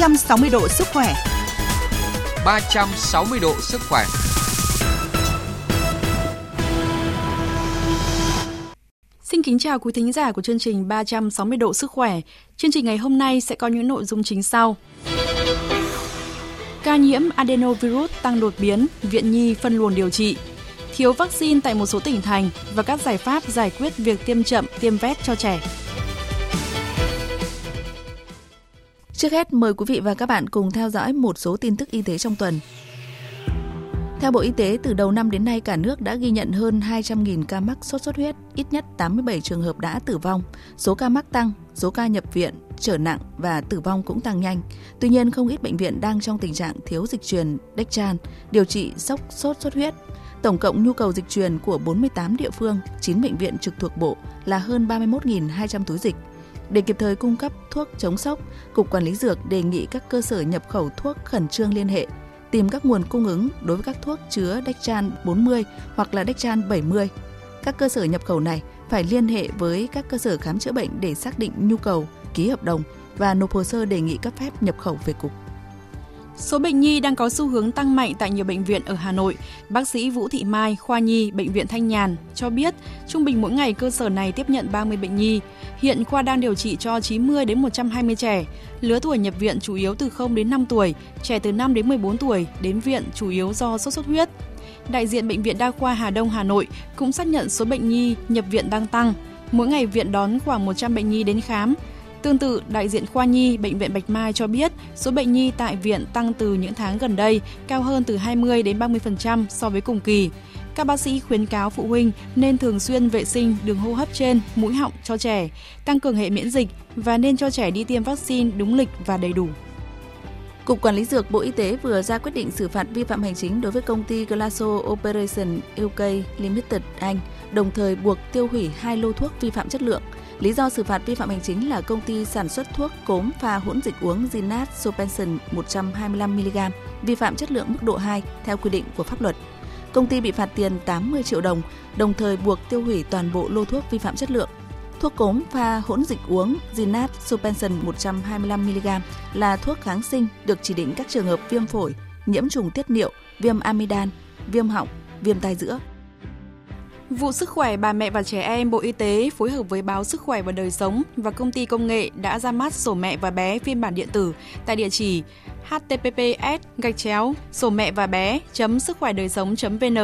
360 độ sức khỏe. 360 độ sức khỏe. Xin kính chào quý thính giả của chương trình 360 độ sức khỏe. Chương trình ngày hôm nay sẽ có những nội dung chính sau. Ca nhiễm adenovirus tăng đột biến, viện nhi phân luồng điều trị. Thiếu vaccine tại một số tỉnh thành và các giải pháp giải quyết việc tiêm chậm, tiêm vét cho trẻ. Trước hết, mời quý vị và các bạn cùng theo dõi một số tin tức y tế trong tuần. Theo Bộ Y tế, từ đầu năm đến nay cả nước đã ghi nhận hơn 200.000 ca mắc sốt xuất huyết, ít nhất 87 trường hợp đã tử vong. Số ca mắc tăng, số ca nhập viện, trở nặng và tử vong cũng tăng nhanh. Tuy nhiên, không ít bệnh viện đang trong tình trạng thiếu dịch truyền Dectran, điều trị sốc sốt xuất huyết. Tổng cộng nhu cầu dịch truyền của 48 địa phương, 9 bệnh viện trực thuộc Bộ là hơn 31.200 túi dịch. Để kịp thời cung cấp thuốc chống sốc, Cục Quản lý Dược đề nghị các cơ sở nhập khẩu thuốc khẩn trương liên hệ, tìm các nguồn cung ứng đối với các thuốc chứa Dectran 40 hoặc là Dectran 70. Các cơ sở nhập khẩu này phải liên hệ với các cơ sở khám chữa bệnh để xác định nhu cầu, ký hợp đồng và nộp hồ sơ đề nghị cấp phép nhập khẩu về cục. Số bệnh nhi đang có xu hướng tăng mạnh tại nhiều bệnh viện ở Hà Nội. Bác sĩ Vũ Thị Mai, khoa nhi, bệnh viện Thanh Nhàn cho biết, trung bình mỗi ngày cơ sở này tiếp nhận 30 bệnh nhi. Hiện khoa đang điều trị cho 90 đến 120 trẻ. Lứa tuổi nhập viện chủ yếu từ 0 đến 5 tuổi, trẻ từ 5 đến 14 tuổi đến viện chủ yếu do sốt xuất huyết. Đại diện bệnh viện Đa khoa Hà Đông Hà Nội cũng xác nhận số bệnh nhi nhập viện đang tăng. Mỗi ngày viện đón khoảng 100 bệnh nhi đến khám, Tương tự, đại diện khoa nhi Bệnh viện Bạch Mai cho biết số bệnh nhi tại viện tăng từ những tháng gần đây, cao hơn từ 20 đến 30% so với cùng kỳ. Các bác sĩ khuyến cáo phụ huynh nên thường xuyên vệ sinh đường hô hấp trên, mũi họng cho trẻ, tăng cường hệ miễn dịch và nên cho trẻ đi tiêm vaccine đúng lịch và đầy đủ. Cục Quản lý Dược Bộ Y tế vừa ra quyết định xử phạt vi phạm hành chính đối với công ty Glaso Operation UK Limited Anh, đồng thời buộc tiêu hủy hai lô thuốc vi phạm chất lượng – Lý do xử phạt vi phạm hành chính là công ty sản xuất thuốc cốm pha hỗn dịch uống Zinat Sopenson 125mg vi phạm chất lượng mức độ 2 theo quy định của pháp luật. Công ty bị phạt tiền 80 triệu đồng, đồng thời buộc tiêu hủy toàn bộ lô thuốc vi phạm chất lượng. Thuốc cốm pha hỗn dịch uống Zinat Sopenson 125mg là thuốc kháng sinh được chỉ định các trường hợp viêm phổi, nhiễm trùng tiết niệu, viêm amidan, viêm họng, viêm tai giữa. Vụ Sức khỏe bà mẹ và trẻ em Bộ Y tế phối hợp với báo Sức khỏe và Đời sống và công ty công nghệ đã ra mắt sổ mẹ và bé phiên bản điện tử tại địa chỉ https gạch chéo sổ mẹ và bé chấm sức khỏe đời sống vn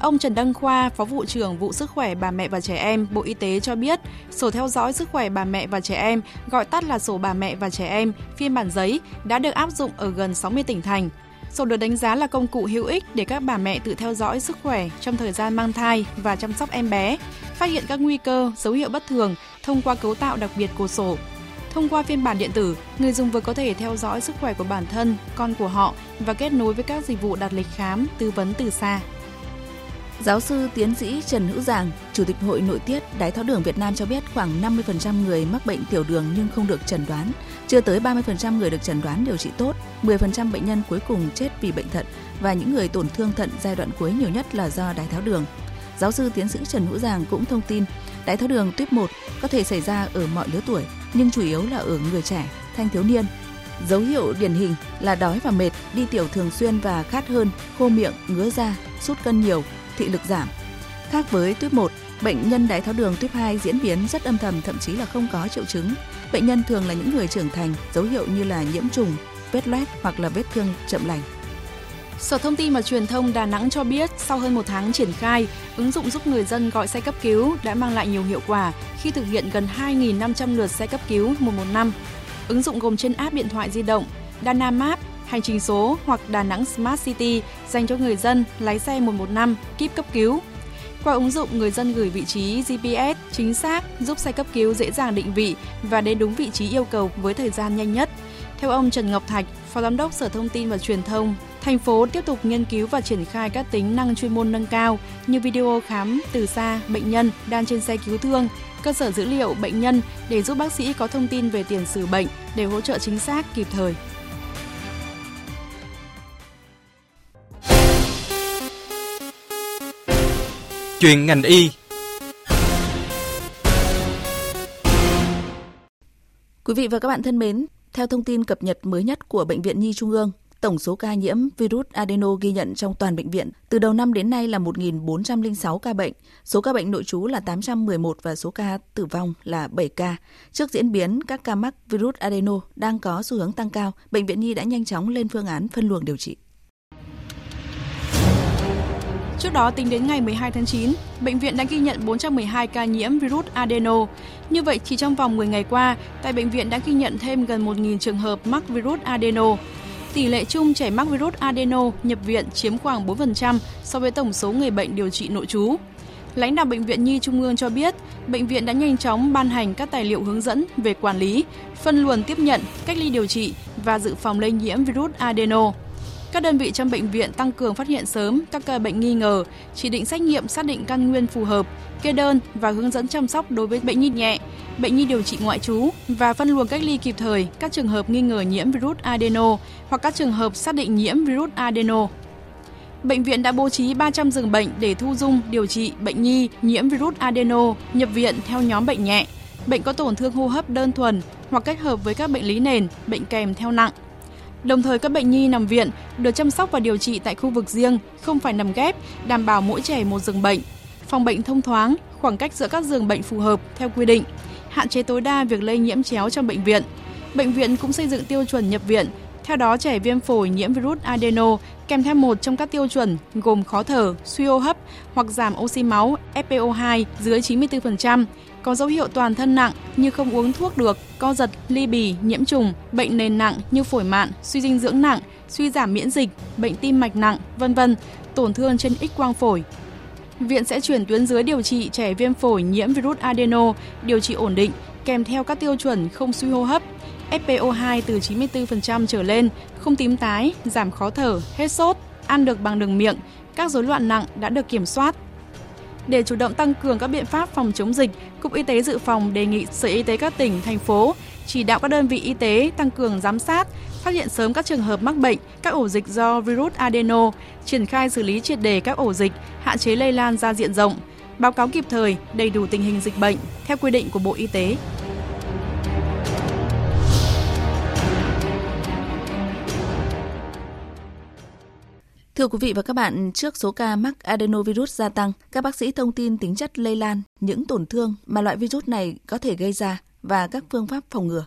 Ông Trần Đăng Khoa, Phó vụ trưởng vụ sức khỏe bà mẹ và trẻ em, Bộ Y tế cho biết, sổ theo dõi sức khỏe bà mẹ và trẻ em, gọi tắt là sổ bà mẹ và trẻ em, phiên bản giấy, đã được áp dụng ở gần 60 tỉnh thành. Sổ được đánh giá là công cụ hữu ích để các bà mẹ tự theo dõi sức khỏe trong thời gian mang thai và chăm sóc em bé, phát hiện các nguy cơ, dấu hiệu bất thường thông qua cấu tạo đặc biệt của sổ. Thông qua phiên bản điện tử, người dùng vừa có thể theo dõi sức khỏe của bản thân, con của họ và kết nối với các dịch vụ đặt lịch khám, tư vấn từ xa. Giáo sư tiến sĩ Trần Hữu Giàng, Chủ tịch Hội Nội tiết Đái tháo đường Việt Nam cho biết khoảng 50% người mắc bệnh tiểu đường nhưng không được chẩn đoán. Chưa tới 30% người được chẩn đoán điều trị tốt, 10% bệnh nhân cuối cùng chết vì bệnh thận và những người tổn thương thận giai đoạn cuối nhiều nhất là do đái tháo đường. Giáo sư tiến sĩ Trần Hữu Giàng cũng thông tin, đái tháo đường tuyếp 1 có thể xảy ra ở mọi lứa tuổi, nhưng chủ yếu là ở người trẻ, thanh thiếu niên. Dấu hiệu điển hình là đói và mệt, đi tiểu thường xuyên và khát hơn, khô miệng, ngứa da, sút cân nhiều, thị lực giảm. Khác với tuyếp 1, bệnh nhân đái tháo đường tuyếp 2 diễn biến rất âm thầm thậm chí là không có triệu chứng. Bệnh nhân thường là những người trưởng thành, dấu hiệu như là nhiễm trùng, vết loét hoặc là vết thương chậm lành. Sở Thông tin và Truyền thông Đà Nẵng cho biết sau hơn một tháng triển khai, ứng dụng giúp người dân gọi xe cấp cứu đã mang lại nhiều hiệu quả khi thực hiện gần 2.500 lượt xe cấp cứu 115. Ứng dụng gồm trên app điện thoại di động, Dana Map, hành trình số hoặc Đà Nẵng Smart City dành cho người dân lái xe 115 kíp cấp cứu. Qua ứng dụng, người dân gửi vị trí GPS chính xác giúp xe cấp cứu dễ dàng định vị và đến đúng vị trí yêu cầu với thời gian nhanh nhất. Theo ông Trần Ngọc Thạch, Phó Giám đốc Sở Thông tin và Truyền thông, thành phố tiếp tục nghiên cứu và triển khai các tính năng chuyên môn nâng cao như video khám từ xa bệnh nhân đang trên xe cứu thương, cơ sở dữ liệu bệnh nhân để giúp bác sĩ có thông tin về tiền sử bệnh để hỗ trợ chính xác kịp thời. Chuyện ngành y Quý vị và các bạn thân mến, Theo thông tin cập nhật mới nhất của Bệnh viện Nhi Trung ương, tổng số ca nhiễm virus adeno ghi nhận trong toàn bệnh viện từ đầu năm đến nay là 1.406 ca bệnh, số ca bệnh nội trú là 811 và số ca tử vong là 7 ca. Trước diễn biến các ca mắc virus adeno đang có xu hướng tăng cao, Bệnh viện Nhi đã nhanh chóng lên phương án phân luồng điều trị. Trước đó, tính đến ngày 12 tháng 9, bệnh viện đã ghi nhận 412 ca nhiễm virus adeno. Như vậy, chỉ trong vòng 10 ngày qua, tại bệnh viện đã ghi nhận thêm gần 1.000 trường hợp mắc virus adeno. Tỷ lệ chung trẻ mắc virus adeno nhập viện chiếm khoảng 4% so với tổng số người bệnh điều trị nội trú. Lãnh đạo Bệnh viện Nhi Trung ương cho biết, bệnh viện đã nhanh chóng ban hành các tài liệu hướng dẫn về quản lý, phân luồng tiếp nhận, cách ly điều trị và dự phòng lây nhiễm virus adeno. Các đơn vị trong bệnh viện tăng cường phát hiện sớm các ca bệnh nghi ngờ, chỉ định xét nghiệm xác định căn nguyên phù hợp, kê đơn và hướng dẫn chăm sóc đối với bệnh nhi nhẹ, bệnh nhi điều trị ngoại trú và phân luồng cách ly kịp thời các trường hợp nghi ngờ nhiễm virus adeno hoặc các trường hợp xác định nhiễm virus adeno. Bệnh viện đã bố trí 300 giường bệnh để thu dung điều trị bệnh nhi nhiễm virus adeno nhập viện theo nhóm bệnh nhẹ, bệnh có tổn thương hô hấp đơn thuần hoặc kết hợp với các bệnh lý nền, bệnh kèm theo nặng. Đồng thời các bệnh nhi nằm viện được chăm sóc và điều trị tại khu vực riêng, không phải nằm ghép, đảm bảo mỗi trẻ một giường bệnh. Phòng bệnh thông thoáng, khoảng cách giữa các giường bệnh phù hợp theo quy định, hạn chế tối đa việc lây nhiễm chéo trong bệnh viện. Bệnh viện cũng xây dựng tiêu chuẩn nhập viện. Theo đó, trẻ viêm phổi nhiễm virus adeno kèm theo một trong các tiêu chuẩn gồm khó thở, suy hô hấp hoặc giảm oxy máu FPO2 dưới 94%, có dấu hiệu toàn thân nặng như không uống thuốc được, co giật, ly bì, nhiễm trùng, bệnh nền nặng như phổi mạn, suy dinh dưỡng nặng, suy giảm miễn dịch, bệnh tim mạch nặng, vân vân, tổn thương trên X quang phổi. Viện sẽ chuyển tuyến dưới điều trị trẻ viêm phổi nhiễm virus adeno, điều trị ổn định, kèm theo các tiêu chuẩn không suy hô hấp, FPO2 từ 94% trở lên, không tím tái, giảm khó thở, hết sốt, ăn được bằng đường miệng, các rối loạn nặng đã được kiểm soát, để chủ động tăng cường các biện pháp phòng chống dịch, Cục Y tế Dự phòng đề nghị Sở Y tế các tỉnh, thành phố chỉ đạo các đơn vị y tế tăng cường giám sát, phát hiện sớm các trường hợp mắc bệnh, các ổ dịch do virus adeno, triển khai xử lý triệt đề các ổ dịch, hạn chế lây lan ra diện rộng, báo cáo kịp thời, đầy đủ tình hình dịch bệnh theo quy định của Bộ Y tế. Thưa quý vị và các bạn, trước số ca mắc adenovirus gia tăng, các bác sĩ thông tin tính chất lây lan, những tổn thương mà loại virus này có thể gây ra và các phương pháp phòng ngừa.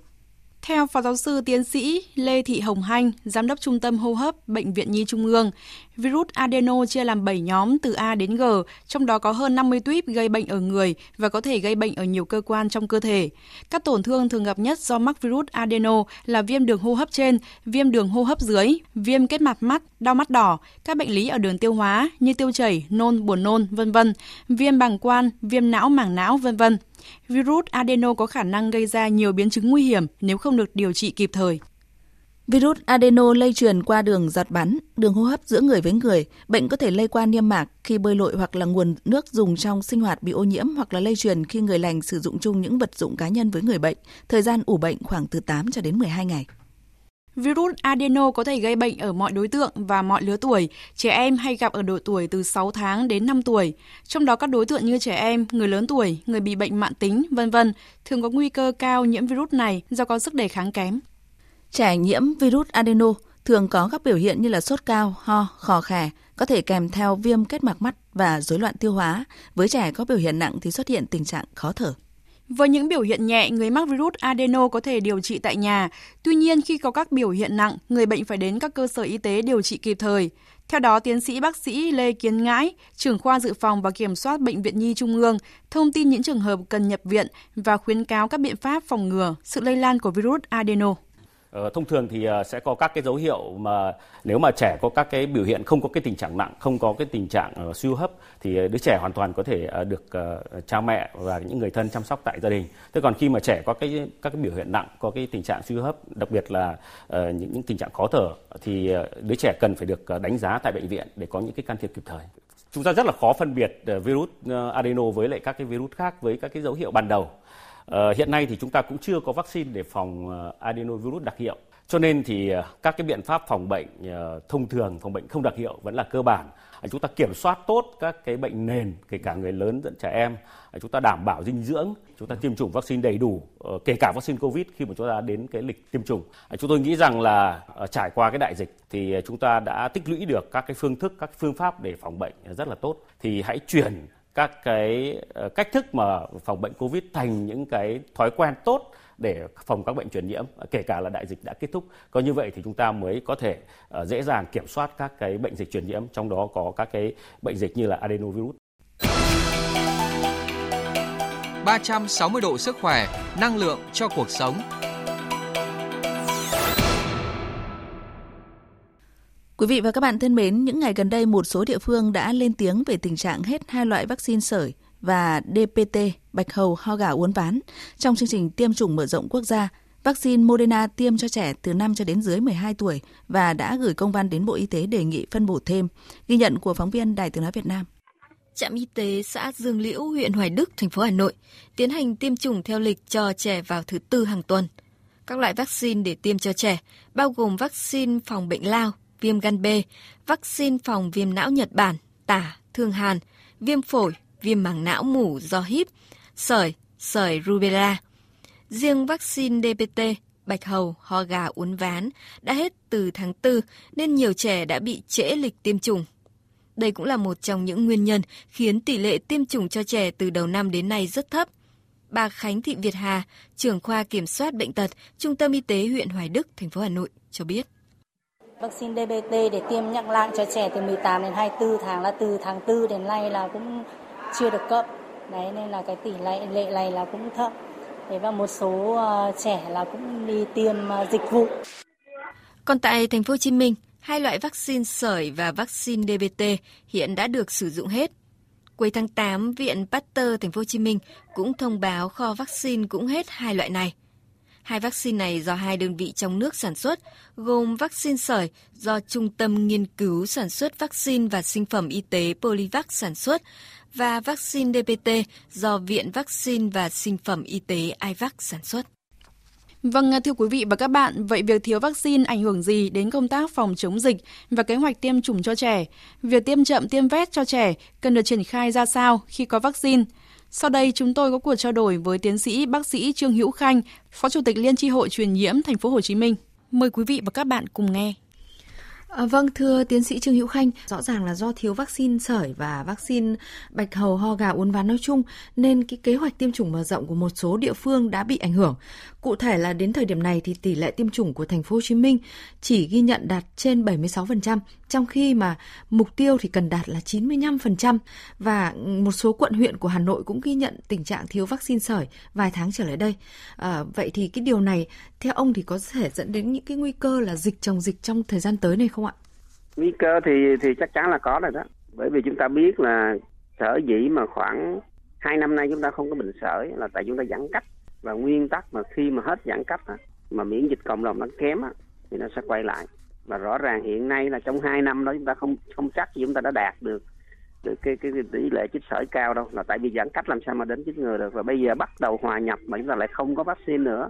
Theo Phó Giáo sư Tiến sĩ Lê Thị Hồng Hanh, Giám đốc Trung tâm Hô hấp Bệnh viện Nhi Trung ương, virus adeno chia làm 7 nhóm từ A đến G, trong đó có hơn 50 tuyếp gây bệnh ở người và có thể gây bệnh ở nhiều cơ quan trong cơ thể. Các tổn thương thường gặp nhất do mắc virus adeno là viêm đường hô hấp trên, viêm đường hô hấp dưới, viêm kết mạc mắt, đau mắt đỏ, các bệnh lý ở đường tiêu hóa như tiêu chảy, nôn, buồn nôn, vân vân, viêm bàng quan, viêm não màng não, vân vân. Virus adeno có khả năng gây ra nhiều biến chứng nguy hiểm nếu không được điều trị kịp thời. Virus adeno lây truyền qua đường giọt bắn, đường hô hấp giữa người với người. Bệnh có thể lây qua niêm mạc khi bơi lội hoặc là nguồn nước dùng trong sinh hoạt bị ô nhiễm hoặc là lây truyền khi người lành sử dụng chung những vật dụng cá nhân với người bệnh. Thời gian ủ bệnh khoảng từ 8 cho đến 12 ngày. Virus adeno có thể gây bệnh ở mọi đối tượng và mọi lứa tuổi. Trẻ em hay gặp ở độ tuổi từ 6 tháng đến 5 tuổi. Trong đó các đối tượng như trẻ em, người lớn tuổi, người bị bệnh mạng tính, vân vân thường có nguy cơ cao nhiễm virus này do có sức đề kháng kém. Trẻ nhiễm virus adeno thường có các biểu hiện như là sốt cao, ho, khò khè, có thể kèm theo viêm kết mạc mắt và rối loạn tiêu hóa. Với trẻ có biểu hiện nặng thì xuất hiện tình trạng khó thở. Với những biểu hiện nhẹ, người mắc virus adeno có thể điều trị tại nhà. Tuy nhiên, khi có các biểu hiện nặng, người bệnh phải đến các cơ sở y tế điều trị kịp thời. Theo đó, tiến sĩ bác sĩ Lê Kiến Ngãi, trưởng khoa dự phòng và kiểm soát Bệnh viện Nhi Trung ương, thông tin những trường hợp cần nhập viện và khuyến cáo các biện pháp phòng ngừa sự lây lan của virus adeno. Ờ, thông thường thì ờ, sẽ có các cái dấu hiệu mà nếu mà trẻ có các cái biểu hiện không có cái tình trạng nặng, không có cái tình trạng ờ, suy hô hấp thì đứa trẻ hoàn toàn có thể được cha mẹ và những người thân chăm sóc tại gia đình. Thế còn khi mà trẻ có cái các cái biểu hiện nặng, có cái tình trạng suy hô hấp, đặc biệt là những những tình trạng khó thở thì đứa trẻ cần phải được đánh giá tại bệnh viện để có những cái can thiệp kịp thời. Chúng ta rất là khó phân biệt virus adeno với lại các cái virus khác với các cái dấu hiệu ban đầu. Ờ, hiện nay thì chúng ta cũng chưa có vaccine để phòng ờ, adenovirus đặc hiệu. Cho nên thì ờ, các cái biện pháp phòng bệnh thông thường, phòng bệnh không đặc hiệu vẫn là cơ bản. Chúng ta kiểm soát tốt các cái bệnh nền kể cả người lớn lẫn trẻ em. Chúng ta đảm bảo dinh dưỡng chúng ta tiêm chủng vaccine đầy đủ kể cả vaccine covid khi mà chúng ta đến cái lịch tiêm chủng. Chúng tôi nghĩ rằng là trải qua cái đại dịch thì chúng ta đã tích lũy được các cái phương thức các phương pháp để phòng bệnh rất là tốt. Thì hãy chuyển các cái ờ, cách thức mà phòng bệnh covid thành những cái thói quen tốt để phòng các bệnh truyền nhiễm kể cả là đại dịch đã kết thúc có như vậy thì chúng ta mới có thể ờ, dễ dàng kiểm soát các cái bệnh dịch truyền nhiễm trong đó có các cái bệnh dịch như là adenovirus 360 độ sức khỏe, năng lượng cho cuộc sống. Quý vị và các bạn thân mến, những ngày gần đây một số địa phương đã lên tiếng về tình trạng hết hai loại vaccine sởi và DPT, bạch hầu, ho gà uốn ván trong chương trình tiêm chủng mở rộng quốc gia. Vaccine Moderna tiêm cho trẻ từ 5 cho đến dưới 12 tuổi và đã gửi công văn đến Bộ Y tế đề nghị phân bổ thêm. Ghi nhận của phóng viên Đài Tiếng Nói Việt Nam. Trạm y tế xã Dương Liễu, huyện Hoài Đức, thành phố Hà Nội tiến hành tiêm chủng theo lịch cho trẻ vào thứ tư hàng tuần. Các loại vaccine để tiêm cho trẻ bao gồm vaccine phòng bệnh lao, viêm gan B, vaccine phòng viêm não Nhật Bản, tả, thương hàn, viêm phổi, viêm màng não mủ do híp, sởi, sởi rubella. Riêng vaccine DPT, bạch hầu, ho gà uốn ván đã hết từ tháng 4 nên nhiều trẻ đã bị trễ lịch tiêm chủng. Đây cũng là một trong những nguyên nhân khiến tỷ lệ tiêm chủng cho trẻ từ đầu năm đến nay rất thấp. Bà Khánh Thị Việt Hà, trưởng khoa kiểm soát bệnh tật, Trung tâm Y tế huyện Hoài Đức, thành phố Hà Nội cho biết. Vaccine DBT để tiêm nhắc lại cho trẻ từ 18 đến 24 tháng là từ tháng 4 đến nay là cũng chưa được cấp. Đấy, nên là cái tỷ lệ lệ này là cũng thấp. Thế và một số ờ, trẻ là cũng đi tiêm ờ, dịch vụ. Còn tại thành phố Hồ Chí Minh, hai loại vaccine sởi và vaccine DBT hiện đã được sử dụng hết. Cuối tháng 8 viện Pasteur thành phố Hồ Chí Minh cũng thông báo kho vaccine cũng hết hai loại này. Hai vaccine này do hai đơn vị trong nước sản xuất, gồm vaccine sởi do Trung tâm Nghiên cứu Sản xuất Vaccine và Sinh phẩm Y tế Polivac sản xuất và vaccine DPT do Viện Vaccine và Sinh phẩm Y tế IVAC sản xuất. Vâng, thưa quý vị và các bạn, vậy việc thiếu vaccine ảnh hưởng gì đến công tác phòng chống dịch và kế hoạch tiêm chủng cho trẻ? Việc tiêm chậm tiêm vét cho trẻ cần được triển khai ra sao khi có vaccine? Sau đây chúng tôi có cuộc trao đổi với tiến sĩ bác sĩ Trương Hữu Khanh, Phó Chủ tịch Liên tri hội truyền nhiễm thành phố Hồ Chí Minh. Mời quý vị và các bạn cùng nghe. À, vâng, thưa tiến sĩ Trương Hữu Khanh, rõ ràng là do thiếu vaccine sởi và vaccine bạch hầu ho gà uốn ván nói chung nên cái kế hoạch tiêm chủng mở rộng của một số địa phương đã bị ảnh hưởng. Cụ thể là đến thời điểm này thì tỷ lệ tiêm chủng của thành phố Hồ Chí Minh chỉ ghi nhận đạt trên 76%, trong khi mà mục tiêu thì cần đạt là 95% và ừ, một số quận huyện của Hà Nội cũng ghi nhận tình trạng thiếu vaccine sởi vài tháng trở lại đây. À, vậy thì cái điều này theo ông thì có thể dẫn đến những cái nguy cơ là dịch chồng dịch trong thời gian tới này không ạ? Nguy cơ thì thì chắc chắn là có rồi đó. Bởi vì chúng ta biết là sở dĩ mà khoảng hai năm nay chúng ta không có bệnh sởi là tại chúng ta giãn cách. Và nguyên tắc mà khi mà hết giãn cách mà miễn dịch cộng đồng nó kém thì nó sẽ quay lại. Và rõ ràng hiện nay là trong hai năm đó chúng ta không không chắc gì chúng ta đã đạt được được cái cái tỷ lệ chích sởi cao đâu. Là tại vì giãn cách làm sao mà đến chích ngừa được. Và bây giờ bắt đầu hòa nhập mà chúng ta lại không có vaccine nữa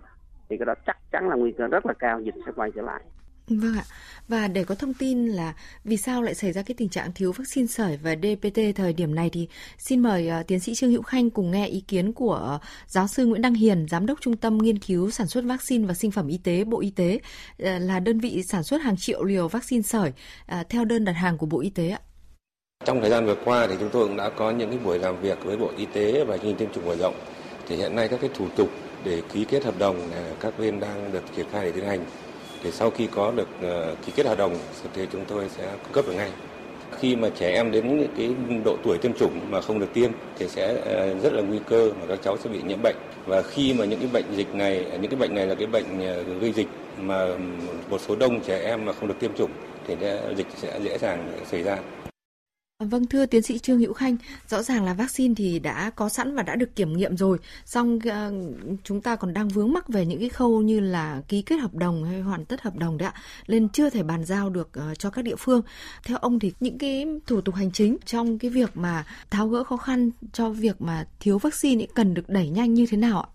thì cái đó chắc chắn là nguy cơ rất là cao dịch sẽ quay trở lại Vâng ạ. Và để có thông tin là vì sao lại xảy ra cái tình trạng thiếu vaccine sởi và DPT thời điểm này thì xin mời uh, tiến sĩ Trương Hữu Khanh cùng nghe ý kiến của uh, giáo sư Nguyễn Đăng Hiền, giám đốc Trung tâm Nghiên cứu Sản xuất Vaccine và Sinh phẩm Y tế Bộ Y tế uh, là đơn vị sản xuất hàng triệu liều vaccine sởi theo đơn đặt hàng của Bộ Y tế ạ. Trong thời gian vừa qua thì chúng tôi cũng đã có những cái buổi làm việc với Bộ Y tế và chương trình tiêm chủng mở rộng. Thì hiện nay các cái thủ tục để ký kết hợp đồng à, các bên đang được triển khai để tiến hành. Thì sau khi có được à, ký kết hợp đồng, thì chúng tôi sẽ cung cấp được ngay. Khi mà trẻ em đến những cái độ tuổi tiêm chủng mà không được tiêm thì sẽ à, rất là nguy cơ mà các cháu sẽ bị nhiễm bệnh. Và khi mà những cái bệnh dịch này, những cái bệnh này là cái bệnh gây dịch mà một số đông trẻ em mà không được tiêm chủng thì dịch sẽ dễ dàng xảy ra. À, vâng thưa tiến sĩ Trương Hữu Khanh, rõ ràng là vaccine thì đã có sẵn và đã được kiểm nghiệm rồi, song à, chúng ta còn đang vướng mắc về những cái khâu như là ký kết hợp đồng hay hoàn tất hợp đồng đấy ạ, nên chưa thể bàn giao được ờ, cho các địa phương. Theo ông thì những cái thủ tục hành chính trong cái việc mà tháo gỡ khó khăn cho việc mà thiếu vaccine ấy cần được đẩy nhanh như thế nào ạ?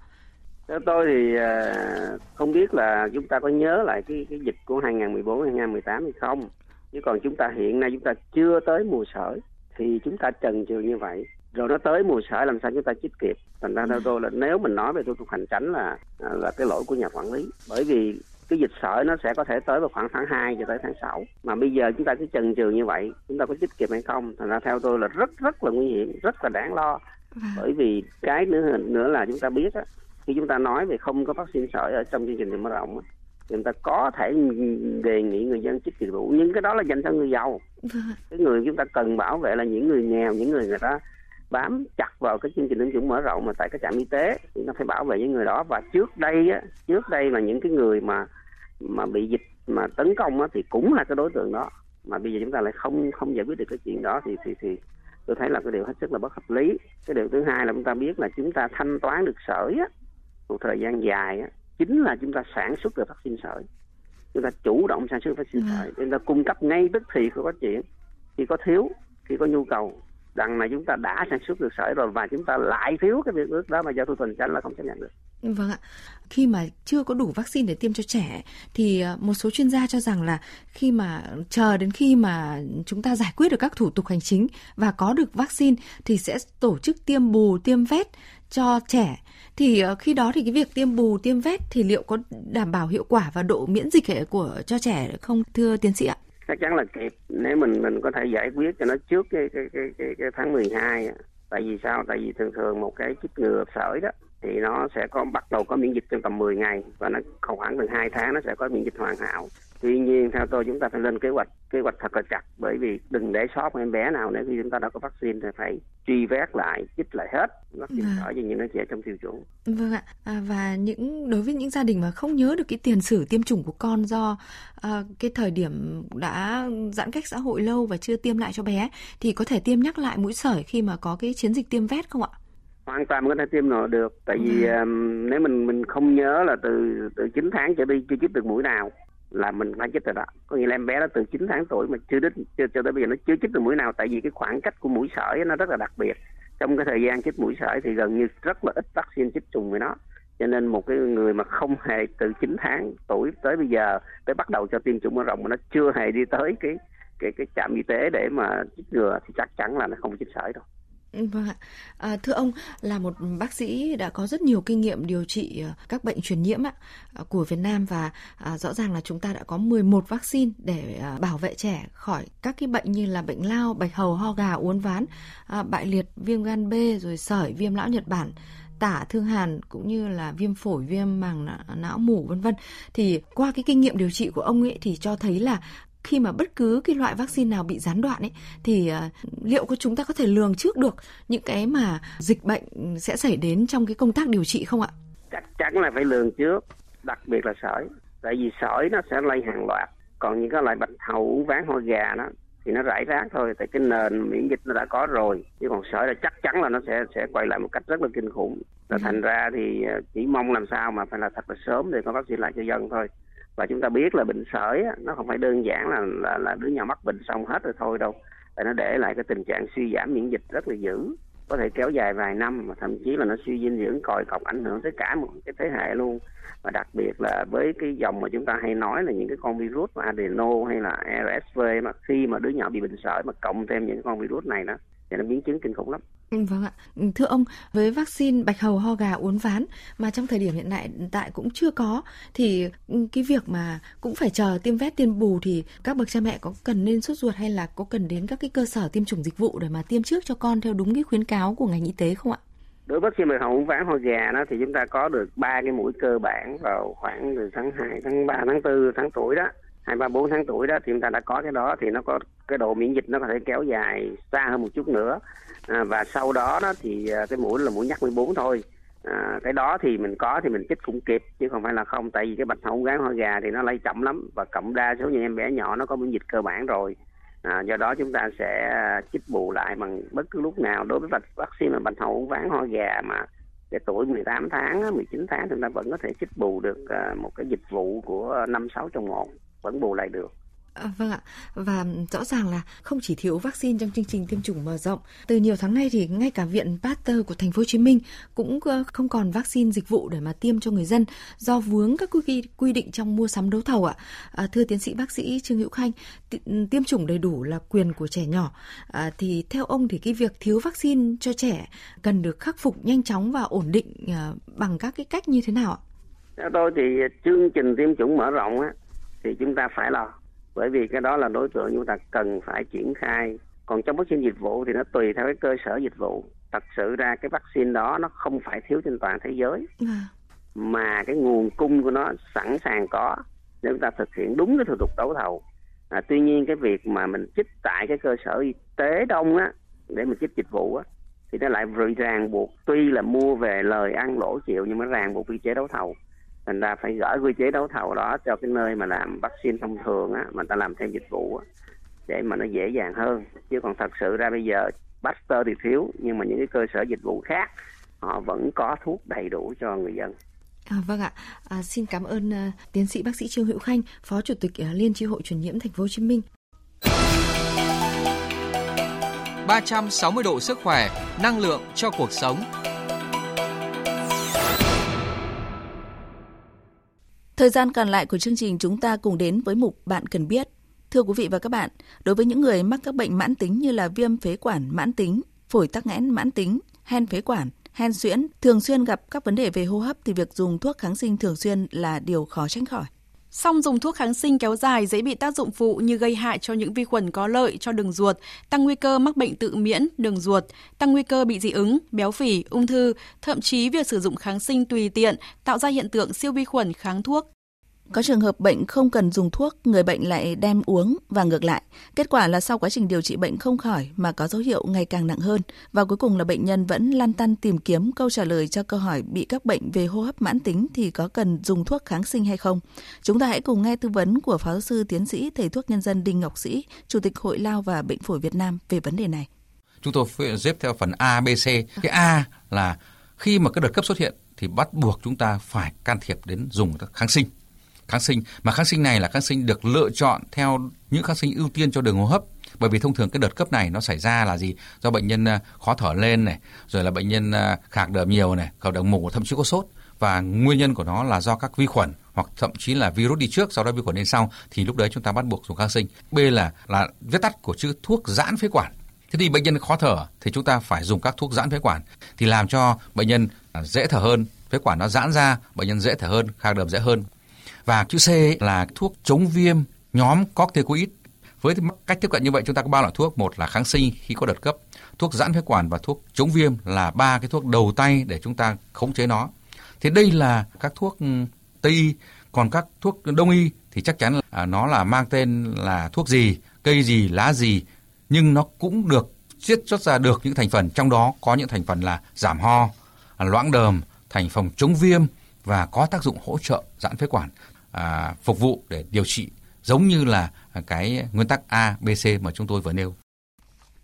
Theo tôi thì à, không biết là chúng ta có nhớ lại cái cái dịch của 2014 2018 hay không. Chứ còn chúng ta hiện nay chúng ta chưa tới mùa sởi thì chúng ta trần trừ như vậy. Rồi nó tới mùa sởi làm sao chúng ta chích kịp? Thành ra theo tôi là nếu mình nói về thủ tục hành tránh là à, là cái lỗi của nhà quản lý. Bởi vì cái dịch sởi nó sẽ có thể tới vào khoảng tháng 2 cho tới tháng 6 mà bây giờ chúng ta cứ chần chừ như vậy chúng ta có chích kịp hay không? Thành ra theo tôi là rất rất là nguy hiểm rất là đáng lo. Vâng. bởi vì cái nữa nữa là chúng ta biết á khi chúng ta nói về không có vaccine sởi ở trong chương trình tiêm mở rộng thì chúng ta có thể đề nghị người dân chích dịch vụ nhưng cái đó là dành cho người giàu. Cái người chúng ta cần bảo vệ là những người nghèo những người người ta bám chặt vào cái chương trình tiêm chủng mở rộng mà tại cái trạm y tế thì nó phải bảo vệ những người đó. Và trước đây á trước đây là những cái người mà mà bị dịch mà tấn công á thì cũng là cái đối tượng đó. Mà bây giờ chúng ta lại không không giải quyết được cái chuyện đó thì thì thì tôi thấy là cái điều hết sức là bất hợp lý. Cái điều thứ hai là chúng ta biết là chúng ta thanh toán được sởi á một thời gian dài á chính là chúng ta sản xuất được vaccine sởi chúng ta chủ động sản xuất vaccine ừ. sởi chúng ta cung cấp ngay tức thì khi có chuyện khi có thiếu khi có nhu cầu rằng là chúng ta đã sản xuất được sởi rồi và chúng ta lại thiếu cái việc ước đó mà do thủ tuần tránh là không chấp nhận được. Vâng ạ. Khi mà chưa có đủ vaccine để tiêm cho trẻ thì ờ, một số chuyên gia cho rằng là khi mà chờ đến khi mà chúng ta giải quyết được các thủ tục hành chính và có được vaccine thì sẽ tổ chức tiêm bù, tiêm vét cho trẻ thì ờ, khi đó thì cái việc tiêm bù tiêm vét thì liệu có đảm bảo hiệu quả và độ miễn dịch ờ, của cho trẻ không thưa tiến sĩ ạ? chắc chắn là kịp. Nếu mình mình có thể giải quyết cho nó trước cái cái cái cái, cái tháng 12 tại vì sao? Tại vì thường thường một cái chích ngừa sởi đó thì nó sẽ có bắt đầu có miễn dịch trong tầm 10 ngày và nó khoảng từ hai tháng nó sẽ có miễn dịch hoàn hảo tuy nhiên theo tôi chúng ta phải lên kế hoạch kế hoạch thật là chặt bởi vì đừng để sót em bé nào nếu khi chúng ta đã có vaccine thì phải truy vết lại chích lại hết. Vaccine vâng. sởi cho những đứa trẻ trong tiêm chủng vâng ạ. À, và những đối với những gia đình mà không nhớ được cái tiền sử tiêm chủng của con do à, cái thời điểm đã giãn cách xã hội lâu và chưa tiêm lại cho bé thì có thể tiêm nhắc lại mũi sởi khi mà có cái chiến dịch tiêm vét không ạ? Hoàn toàn có thể tiêm nọ được tại vì um, nếu mình mình không nhớ là từ từ 9 tháng trở đi chưa chích được mũi nào là mình phải chích rồi đó. Có nghĩa là em bé đó từ 9 tháng tuổi mà chưa đến chưa cho tới bây giờ nó chưa chích được mũi nào, tại vì cái khoảng cách của mũi sởi nó rất là đặc biệt. Trong cái thời gian chích mũi sởi thì gần như rất là ít vaccine chích trùng với nó. Cho nên một cái người mà không hề từ 9 tháng tuổi tới bây giờ tới bắt đầu cho tiêm chủng mở rộng mà nó chưa hề đi tới cái cái cái trạm y tế để mà chích ngừa thì chắc chắn là nó không chích sởi đâu vâng ạ. À, thưa ông là một bác sĩ đã có rất nhiều kinh nghiệm điều trị ờ, các bệnh truyền nhiễm ạ, ờ, của Việt Nam và à, rõ ràng là chúng ta đã có 11 vaccine để à, bảo vệ trẻ khỏi các cái bệnh như là bệnh lao, bạch hầu, ho gà, uốn ván, à, bại liệt, viêm gan B, rồi sởi, viêm lão Nhật Bản tả thương hàn cũng như là viêm phổi viêm màng não mủ vân vân thì qua cái kinh nghiệm điều trị của ông ấy thì cho thấy là khi mà bất cứ cái loại vaccine nào bị gián đoạn ấy thì uh, liệu có chúng ta có thể lường trước được những cái mà dịch bệnh sẽ xảy đến trong cái công tác điều trị không ạ? Chắc chắn là phải lường trước, đặc biệt là sởi. Tại vì sởi nó sẽ lây hàng loạt, còn những cái loại bạch hầu, ván, ho gà đó thì nó rải rác thôi tại cái nền miễn dịch nó đã có rồi chứ còn sởi là chắc chắn là nó sẽ sẽ quay lại một cách rất là kinh khủng là ừ. thành ra thì ờ, chỉ mong làm sao mà phải là thật là sớm để có vaccine lại cho dân thôi và chúng ta biết là bệnh sởi nó không phải đơn giản là là, là đứa nhỏ mắc bệnh xong hết rồi thôi đâu. Và nó để lại cái tình trạng suy giảm miễn dịch rất là dữ. Có thể kéo dài vài năm mà thậm chí là nó suy dinh dưỡng còi cọc ảnh hưởng tới cả một cái thế hệ luôn. Và đặc biệt là với cái dòng mà chúng ta hay nói là những cái con virus mà adeno hay là RSV mà khi mà đứa nhỏ bị bệnh sởi mà cộng thêm những con virus này đó thì nó biến chứng kinh khủng lắm Ừ, vâng ạ. Ừ, thưa ông, với vaccine bạch hầu ho gà uốn ván mà trong thời điểm hiện tại tại cũng chưa có thì ừ, cái việc mà cũng phải chờ tiêm vét tiêm bù thì các bậc cha mẹ có cần nên sốt ruột hay là có cần đến các cái cơ sở tiêm chủng dịch vụ để mà tiêm trước cho con theo đúng cái khuyến cáo của ngành y tế không ạ? Đối với vaccine bạch hầu uốn ván ho gà đó thì chúng ta có được ba cái mũi cơ bản vào khoảng từ tháng 2, tháng 3, tháng 4, tháng tuổi đó hai ba bốn tháng tuổi đó thì chúng ta đã có cái đó thì nó có cái độ miễn dịch nó có thể kéo dài xa hơn một chút nữa. À, và sau đó đó thì à, cái mũi là mũi nhắc 14 thôi. À, cái đó thì mình có thì mình chích cũng kịp chứ không phải là không tại vì cái bạch hầu gán hoa gà thì nó lây chậm lắm và cộng đa số những em bé nhỏ nó có miễn dịch cơ bản rồi. À, do đó chúng ta sẽ à, chích bù lại bằng bất cứ lúc nào đối với vaccine mà bạch hầu ván ho gà mà cái tuổi 18 tháng 19 tháng chúng ta vẫn có thể chích bù được à, một cái dịch vụ của năm sáu trong một vẫn bù lại được À, vâng ạ, và rõ ràng là không chỉ thiếu vaccine trong chương trình tiêm chủng mở rộng, từ nhiều tháng nay thì ngay cả viện Pasteur của thành phố Hồ Chí Minh cũng ờ, không còn vaccine dịch vụ để mà tiêm cho người dân do vướng các quy quy định trong mua sắm đấu thầu ạ. À, thưa tiến sĩ bác sĩ Trương Hữu Khanh, tiêm chủng đầy đủ là quyền của trẻ nhỏ. À, thì theo ông thì cái việc thiếu vaccine cho trẻ cần được khắc phục nhanh chóng và ổn định à, bằng các cái cách như thế nào ạ? Theo tôi thì chương trình tiêm chủng mở rộng á thì chúng ta phải lo. Bởi vì cái đó là đối tượng chúng ta cần phải triển khai. Còn trong vaccine dịch vụ thì nó tùy theo cái cơ sở dịch vụ. Thật sự ra cái vaccine đó nó không phải thiếu trên toàn thế giới. À. mà cái nguồn cung của nó sẵn sàng có để chúng ta thực hiện đúng cái thủ tục đấu thầu. À, tuy nhiên cái việc mà mình chích tại cái cơ sở y tế đông á để mình chích dịch vụ á thì nó lại ràng buộc. Tuy là mua về lời ăn lỗ chịu nhưng mà ràng buộc quy chế đấu thầu thành ra phải gửi quy chế đấu thầu đó cho cái nơi mà làm vaccine thông thường á mà ta làm thêm dịch vụ á để mà nó dễ dàng hơn chứ còn thật sự ra bây giờ Baxter thì thiếu nhưng mà những cái cơ sở dịch vụ khác họ vẫn có thuốc đầy đủ cho người dân. À, vâng ạ, à, xin cảm ơn uh, tiến sĩ bác sĩ Trương Hữu Khanh, Phó Chủ tịch uh, Liên chi hội truyền nhiễm Thành phố Hồ Chí Minh. 360 độ sức khỏe, năng lượng cho cuộc sống. Thời gian còn lại của chương trình chúng ta cùng đến với mục Bạn cần biết. Thưa quý vị và các bạn, đối với những người mắc các bệnh mãn tính như là viêm phế quản mãn tính, phổi tắc nghẽn mãn tính, hen phế quản, hen suyễn, thường xuyên gặp các vấn đề về hô hấp thì việc dùng thuốc kháng sinh thường xuyên là điều khó tránh khỏi. Song dùng thuốc kháng sinh kéo dài dễ bị tác dụng phụ như gây hại cho những vi khuẩn có lợi cho đường ruột, tăng nguy cơ mắc bệnh tự miễn, đường ruột, tăng nguy cơ bị dị ứng, béo phì, ung thư, thậm chí việc sử dụng kháng sinh tùy tiện tạo ra hiện tượng siêu vi khuẩn kháng thuốc có trường hợp bệnh không cần dùng thuốc, người bệnh lại đem uống và ngược lại. Kết quả là sau quá trình điều trị bệnh không khỏi mà có dấu hiệu ngày càng nặng hơn và cuối cùng là bệnh nhân vẫn lăn tăn tìm kiếm câu trả lời cho câu hỏi bị các bệnh về hô hấp mãn tính thì có cần dùng thuốc kháng sinh hay không. Chúng ta hãy cùng nghe tư vấn của Phó giáo sư tiến sĩ thầy thuốc nhân dân Đinh Ngọc Sĩ, Chủ tịch Hội Lao và Bệnh phổi Việt Nam về vấn đề này. Chúng tôi xếp theo phần A, B, C. Cái A là khi mà cái đợt cấp xuất hiện thì bắt buộc chúng ta phải can thiệp đến dùng kháng sinh kháng sinh. Mà kháng sinh này là kháng sinh được lựa chọn theo những kháng sinh ưu tiên cho đường hô hấp. Bởi vì thông thường cái đợt cấp này nó xảy ra là gì? Do bệnh nhân ờ, khó thở lên này, rồi là bệnh nhân ờ, khạc đờm nhiều này khạc đờm mù thậm chí có sốt. Và nguyên nhân của nó là do các vi khuẩn hoặc thậm chí là virus đi trước, sau đó vi khuẩn lên sau, thì lúc đấy chúng ta bắt buộc dùng kháng sinh. B là là viết tắt của chữ thuốc giãn phế quản. Thế thì bệnh nhân khó thở thì chúng ta phải dùng các thuốc giãn phế quản. Thì làm cho bệnh nhân à, dễ thở hơn, phế quản nó giãn ra, bệnh nhân dễ thở hơn, khạc đờm dễ hơn và chữ C là thuốc chống viêm nhóm corticoid. Với cách tiếp cận như vậy chúng ta có ba loại thuốc, một là kháng sinh khi có đợt cấp, thuốc giãn phế quản và thuốc chống viêm là ba cái thuốc đầu tay để chúng ta khống chế nó. Thì đây là các thuốc ừ, Tây y, còn các thuốc Đông y thì chắc chắn là à, nó là mang tên là thuốc gì, cây gì, lá gì, nhưng nó cũng được chiết xuất ra được những thành phần. Trong đó có những thành phần là giảm ho, loãng đờm, thành phần chống viêm và có tác dụng hỗ trợ giãn phế quản à, phục vụ để điều trị giống như là cái nguyên tắc A, B, C mà chúng tôi vừa nêu.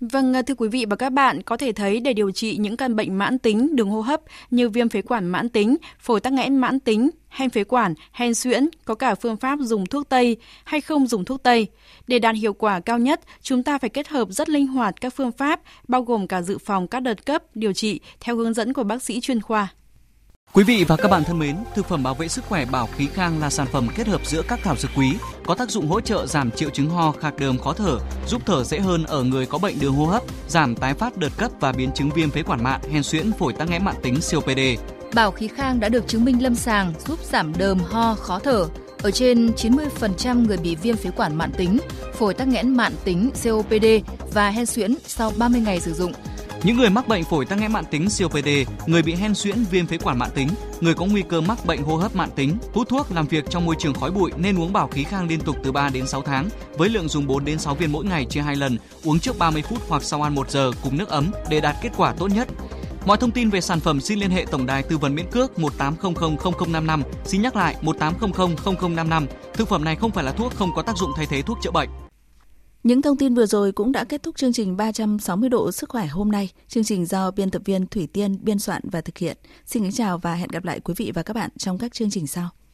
Vâng, à, thưa quý vị và các bạn, có thể thấy để điều trị những căn bệnh mãn tính đường hô hấp như viêm phế quản mãn tính, phổi tắc nghẽn mãn tính, hen phế quản, hen suyễn, có cả phương pháp dùng thuốc Tây hay không dùng thuốc Tây. Để đạt hiệu quả cao nhất, chúng ta phải kết hợp rất linh hoạt các phương pháp, bao gồm cả dự phòng các đợt cấp, điều trị theo hướng dẫn của bác sĩ chuyên khoa. Quý vị và các bạn thân mến, thực phẩm bảo vệ sức khỏe Bảo Khí Khang là sản phẩm kết hợp giữa các thảo dược quý, có tác dụng hỗ trợ giảm triệu chứng ho, khạc đờm, khó thở, giúp thở dễ hơn ở người có bệnh đường hô hấp, giảm tái phát đợt cấp và biến chứng viêm phế quản mạn, hen suyễn, phổi tắc nghẽn mạng tính COPD. Bảo Khí Khang đã được chứng minh lâm sàng giúp giảm đờm, ho, khó thở ở trên 90% người bị viêm phế quản mạn tính, phổi tắc nghẽn mạn tính COPD và hen suyễn sau 30 ngày sử dụng những người mắc bệnh phổi tắc nghẽn mạng tính COPD, người bị hen suyễn viêm phế quản mạng tính, người có nguy cơ mắc bệnh hô hấp mạng tính, hút thuốc làm việc trong môi trường khói bụi nên uống bảo khí khang liên tục từ 3 đến 6 tháng với lượng dùng 4 đến 6 viên mỗi ngày chia 2 lần, uống trước 30 phút hoặc sau ăn 1 giờ cùng nước ấm để đạt kết quả tốt nhất. Mọi thông tin về sản phẩm xin liên hệ tổng đài tư vấn miễn cước 18000055. Xin nhắc lại 18000055. Thực phẩm này không phải là thuốc không có tác dụng thay thế thuốc chữa bệnh. Những thông tin vừa rồi cũng đã kết thúc chương trình 360 độ sức khỏe hôm nay. Chương trình do biên tập viên Thủy Tiên biên soạn và thực hiện. Xin kính chào và hẹn gặp lại quý vị và các bạn trong các chương trình sau.